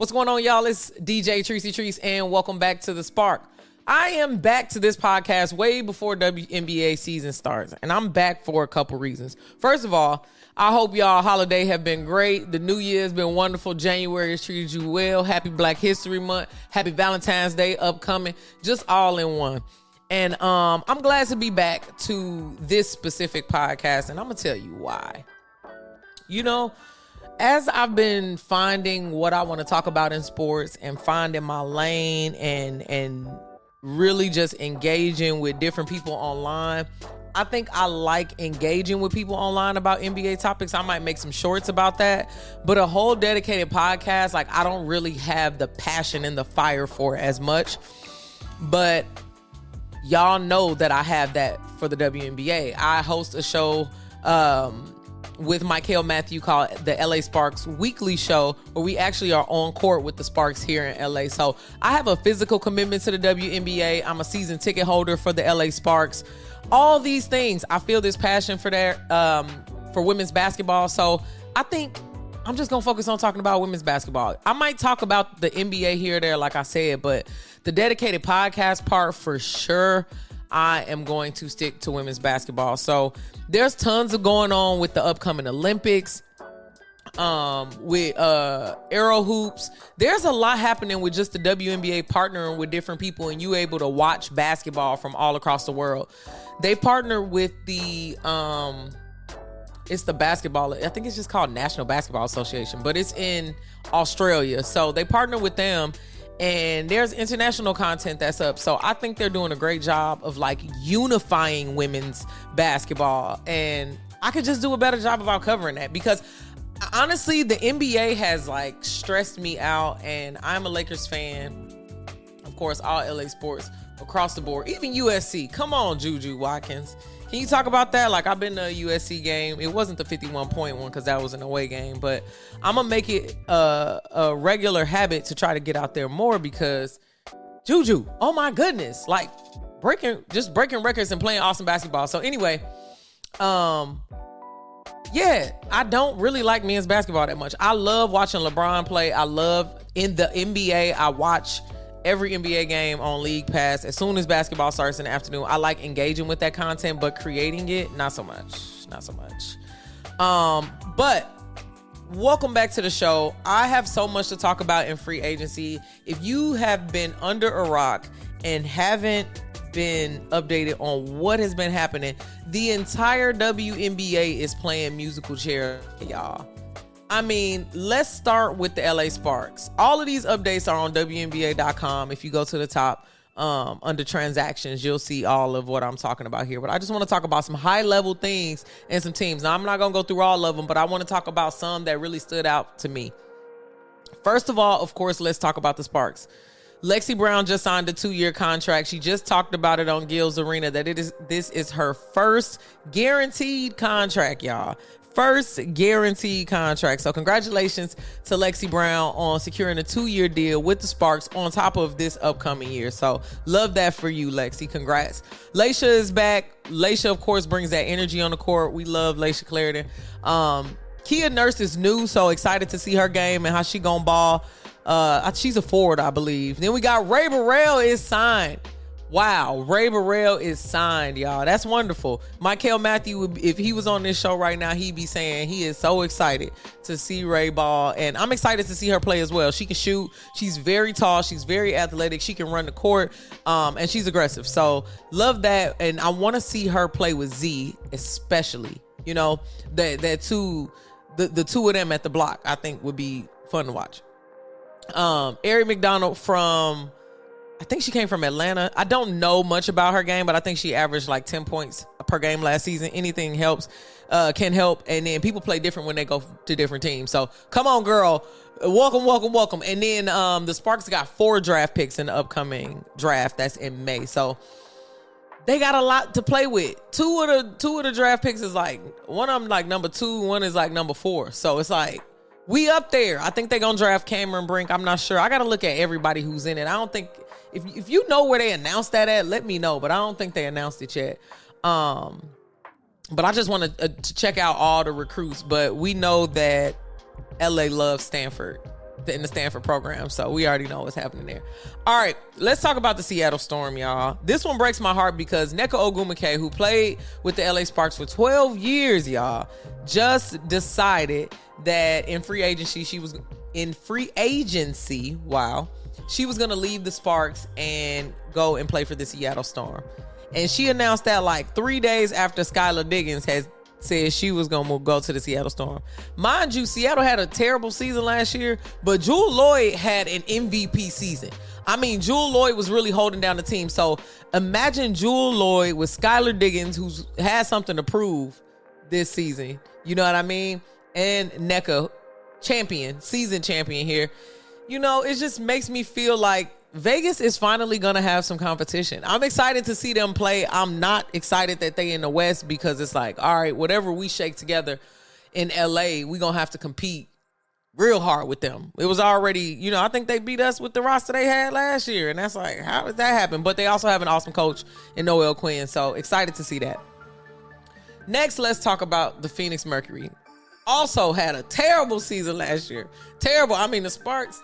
What's going on, y'all? It's DJ Tricey Trice, and welcome back to the Spark. I am back to this podcast way before WNBA season starts, and I'm back for a couple reasons. First of all, I hope y'all holiday have been great. The new year has been wonderful. January has treated you well. Happy Black History Month. Happy Valentine's Day upcoming. Just all in one. And um, I'm glad to be back to this specific podcast, and I'm gonna tell you why. You know, as I've been finding what I want to talk about in sports and finding my lane and and really just engaging with different people online. I think I like engaging with people online about NBA topics. I might make some shorts about that, but a whole dedicated podcast, like I don't really have the passion and the fire for as much. But y'all know that I have that for the WNBA. I host a show um, with Michael Matthew called the LA Sparks Weekly Show, where we actually are on court with the Sparks here in LA. So I have a physical commitment to the WNBA. I'm a season ticket holder for the LA Sparks. All these things, I feel this passion for their um, for women's basketball. So I think I'm just gonna focus on talking about women's basketball. I might talk about the NBA here or there, like I said, but the dedicated podcast part for sure. I am going to stick to women's basketball. So there's tons of going on with the upcoming Olympics um with uh arrow hoops. There's a lot happening with just the WNBA partnering with different people and you able to watch basketball from all across the world. They partner with the um it's the basketball i think it's just called national basketball association but it's in australia. So they partner with them and there's international content that's up. So I think they're doing a great job of like unifying women's basketball. And I could just do a better job about covering that because honestly, the NBA has like stressed me out. And I'm a Lakers fan. Of course, all LA sports across the board, even USC. Come on, Juju Watkins. Can you talk about that? Like I've been to a USC game. It wasn't the 51 point one because that was an away game, but I'm gonna make it a, a regular habit to try to get out there more because Juju, oh my goodness, like breaking just breaking records and playing awesome basketball. So anyway, um yeah, I don't really like men's basketball that much. I love watching LeBron play. I love in the NBA, I watch every NBA game on League Pass. As soon as basketball starts in the afternoon, I like engaging with that content, but creating it, not so much. Not so much. Um, but welcome back to the show. I have so much to talk about in free agency. If you have been under a rock and haven't been updated on what has been happening, the entire WNBA is playing musical chair, y'all. I mean, let's start with the LA Sparks. All of these updates are on WNBA.com. If you go to the top um, under transactions, you'll see all of what I'm talking about here. But I just want to talk about some high level things and some teams. Now, I'm not going to go through all of them, but I want to talk about some that really stood out to me. First of all, of course, let's talk about the Sparks. Lexie Brown just signed a two-year contract. She just talked about it on Gil's Arena that it is this is her first guaranteed contract, y'all first guaranteed contract. So congratulations to Lexie Brown on securing a two-year deal with the Sparks on top of this upcoming year. So love that for you, Lexie. Congrats. Layshia is back. Layshia, of course, brings that energy on the court. We love Layshia Clarendon. Um, Kia Nurse is new, so excited to see her game and how she gonna ball. Uh, she's a forward, I believe. Then we got Rae Burrell is signed. Wow, Rae Burrell is signed, y'all. That's wonderful. Michael Matthew, if he was on this show right now, he'd be saying he is so excited to see Ray Ball, and I'm excited to see her play as well. She can shoot. She's very tall. She's very athletic. She can run the court, um, and she's aggressive. So love that, and I want to see her play with Z, especially. You know, that that two, the the two of them at the block, I think would be fun to watch. Um, Aari McDonald from I think she came from Atlanta. I don't know much about her game, but I think she averaged like 10 points per game last season. Anything helps, uh, can help. And then people play different when they go to different teams. So come on, girl. Welcome, welcome, welcome. And then um, the Sparks got four draft picks in the upcoming draft. That's in May. So they got a lot to play with. Two of the two of the draft picks is like one of them like number two, one is like number four. So it's like we up there. I think they're gonna draft Cameron Brink. I'm not sure. I gotta look at everybody who's in it. I don't think if if you know where they announced that at, let me know. But I don't think they announced it yet. Um, but I just want to, uh, to check out all the recruits. But we know that LA loves Stanford. in the Stanford program. So we already know what's happening there. All right, let's talk about the Seattle Storm, y'all. This one breaks my heart because Nneka Ogwumike, who played with the LA Sparks for 12 years, y'all, just decided that in free agency she was in free agency. Wow, she was gonna leave the Sparks and go and play for the Seattle Storm. And she announced that like three days after Skylar Diggins has said she was gonna go to the Seattle Storm. Mind you, Seattle had a terrible season last year, but Jewell Loyd had an MVP season. I mean, Jewell Loyd was really holding down the team. So imagine Jewell Loyd with Skylar Diggins, who's has something to prove this season. You know what I mean? And Nneka, champion, season champion here. You know, it just makes me feel like Vegas is finally gonna have some competition. I'm excited to see them play. I'm not excited that they in the West because it's like, all right, whatever we shake together in LA, we gonna have to compete real hard with them. It was already, you know, I think they beat us with the roster they had last year, and that's like, how did that happen? But they also have an awesome coach in Noelle Quinn, so excited to see that. Next, let's talk about the Phoenix Mercury. Also had a terrible season last year. Terrible. I mean, the Sparks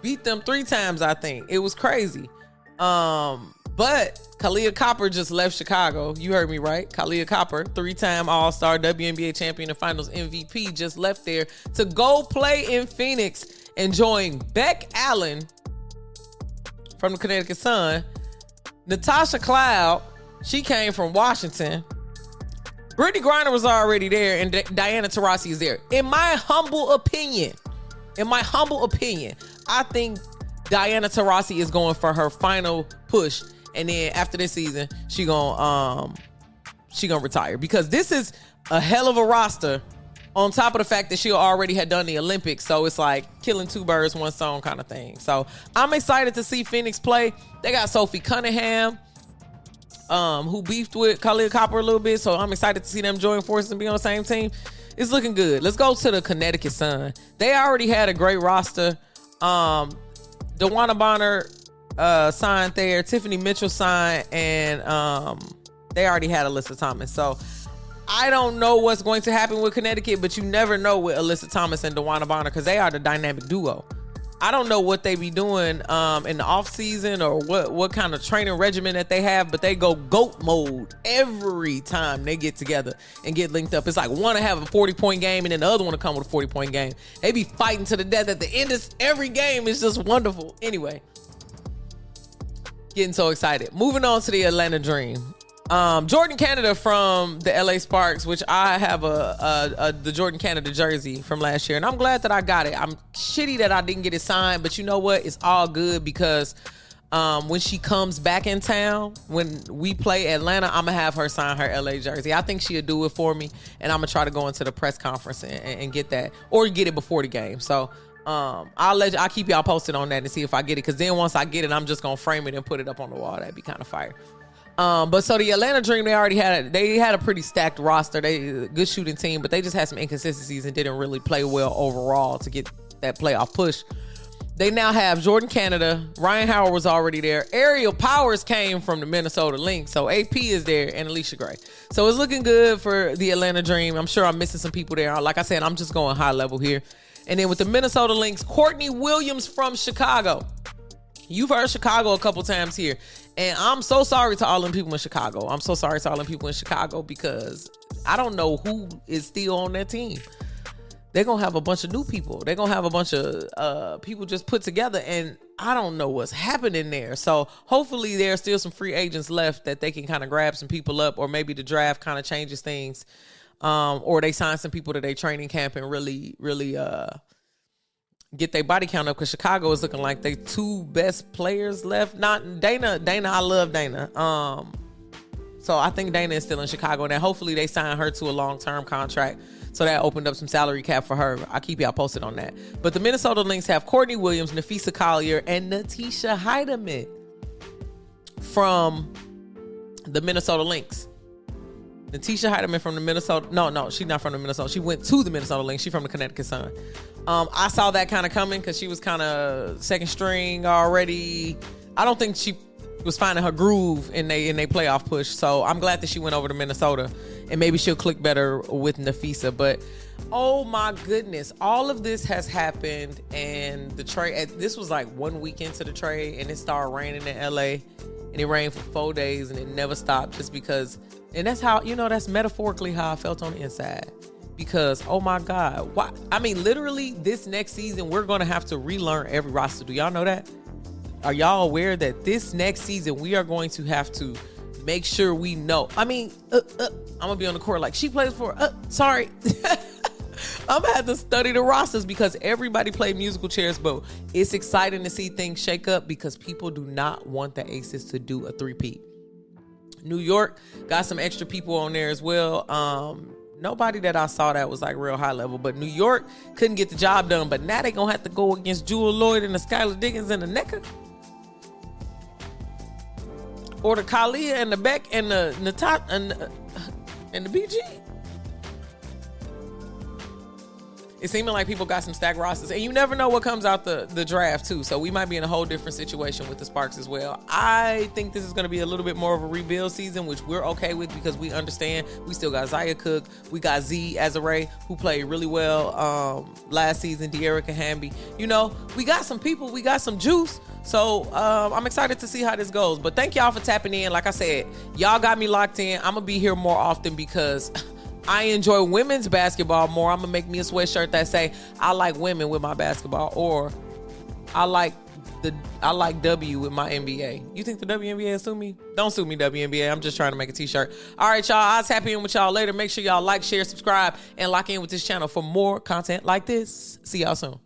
beat them three times. I think it was crazy. Um, but Kahleah Copper just left Chicago. You heard me right. Kahleah Copper, three-time All-Star, WNBA champion, and Finals MVP, just left there to go play in Phoenix and join Bec Allen from the Connecticut Sun. Natasha Cloud, she came from Washington. Brittney Griner was already there, and D- Diana Taurasi is there. In my humble opinion, in my humble opinion, I think Diana Taurasi is going for her final push, and then after this season, she gonna um she gonna retire because this is a hell of a roster. On top of the fact that she already had done the Olympics, so it's like killing two birds, one stone kind of thing. So I'm excited to see Phoenix play. They got Sophie Cunningham, um, who beefed with Kahleah Copper a little bit. So I'm excited to see them join forces and be on the same team. It's looking good. Let's go to the Connecticut Sun. They already had a great roster. Um, DeWanna Bonner uh, signed there, Tiffany Mitchell signed, and um, they already had Alyssa Thomas. So I don't know what's going to happen with Connecticut, but you never know with Alyssa Thomas and DeWanna Bonner because they are the dynamic duo. I don't know what they be doing um, in the off season or what what kind of training regimen that they have, but they go goat mode every time they get together and get linked up. It's like one to have a 40 point game and then the other one to come with a 40 point game. They be fighting to the death at the end of every game. It's just wonderful. Anyway, getting so excited. Moving on to the Atlanta Dream. Um, Jordin Canada from the LA Sparks, which I have a, a, a, the Jordin Canada jersey from last year, and I'm glad that I got it. I'm shitty that I didn't get it signed, but you know what? It's all good because um, when she comes back in town, when we play Atlanta, I'm gonna have her sign her LA jersey. I think she'll do it for me, and I'm gonna try to go into the press conference and, and get that, or get it before the game. So um, I'll let I'll keep y'all posted on that and see if I get it. Cause then once I get it, I'm just gonna frame it and put it up on the wall. That'd be kind of fire. Um, but so the Atlanta Dream, they already had a, they had a pretty stacked roster. They good shooting team, but they just had some inconsistencies and didn't really play well overall to get that playoff push. They now have Jordin Canada. Rhyne Howard was already there. Aerial Powers came from the Minnesota Lynx. So AP is there and Allisha Gray. So it's looking good for the Atlanta Dream. I'm sure I'm missing some people there. Like I said, I'm just going high level here. And then with the Minnesota Lynx, Courtney Williams from Chicago. You've heard Chicago a couple times here. And I'm so sorry to all them people in Chicago. I'm so sorry to all them people in Chicago because I don't know who is still on that team. They're gonna have a bunch of new people. They're gonna have a bunch of uh, people just put together, and I don't know what's happening there. So hopefully, there's still some free agents left that they can kind of grab some people up, or maybe the draft kind of changes things, um, or they sign some people to their training camp and really, really uh, get their body count up because Chicago is looking like they two best players left. Not Dana. Dana, I love Dana. Um, so I think Dana is still in Chicago, and hopefully they sign her to a long term contract. So that opened up some salary cap for her. I'll keep y'all posted on that. But the Minnesota Lynx have Courtney Williams, Napheesa Collier, and Natisha Hiedeman from the Minnesota Lynx. Natisha Hiedeman from the Minnesota. No, no, she's not from the Minnesota. She went to the Minnesota Lynx. She's from the Connecticut Sun. Um, I saw that kind of coming because she was kind of second string already. I don't think she was finding her groove in they in they playoff push. So I'm glad that she went over to Minnesota and maybe she'll click better with Napheesa. But oh my goodness, all of this has happened, and the trade. This was like one week into the trade, and it started raining in LA, and it rained for four days, and it never stopped just because. And that's how you know that's metaphorically how I felt on the inside. Because oh my God, why? I mean, literally, this next season we're gonna have to relearn every roster. Do y'all know that? Are y'all aware that this next season we are going to have to make sure we know? I mean, uh, uh, I'm gonna be on the court like she plays for. Uh, sorry. I'm gonna have to study the rosters because everybody played musical chairs, but it's exciting to see things shake up because people do not want the Aces to do a three-peat. New York got some extra people on there as well. Um, nobody that I saw that was like real high level, but New York couldn't get the job done. But now they gonna have to go against Jewell Loyd and the Skylar Diggins and the Nneka. Or the Kahleah and the Bec and the Natat and, uh, and the BG. It's seeming like people got some stack rosters, and you never know what comes out the the draft too. So we might be in a whole different situation with the Sparks as well. I think this is going to be a little bit more of a rebuild season, which we're okay with because we understand we still got Zia Cooke, we got Z Azurá who played really well um, last season, Dearica Hamby. You know, we got some people, we got some juice. So um, I'm excited to see how this goes. But thank y'all for tapping in. Like I said, y'all got me locked in. I'm gonna be here more often because. I enjoy women's basketball more. I'm gonna make me a sweatshirt that say I like women with my basketball, or I like the I like W with my NBA. You think the WNBA will sue me? Don't sue me, WNBA. I'm just trying to make a t-shirt. All right, y'all. I'll tap in with y'all later. Make sure y'all like, share, subscribe, and lock in with this channel for more content like this. See y'all soon.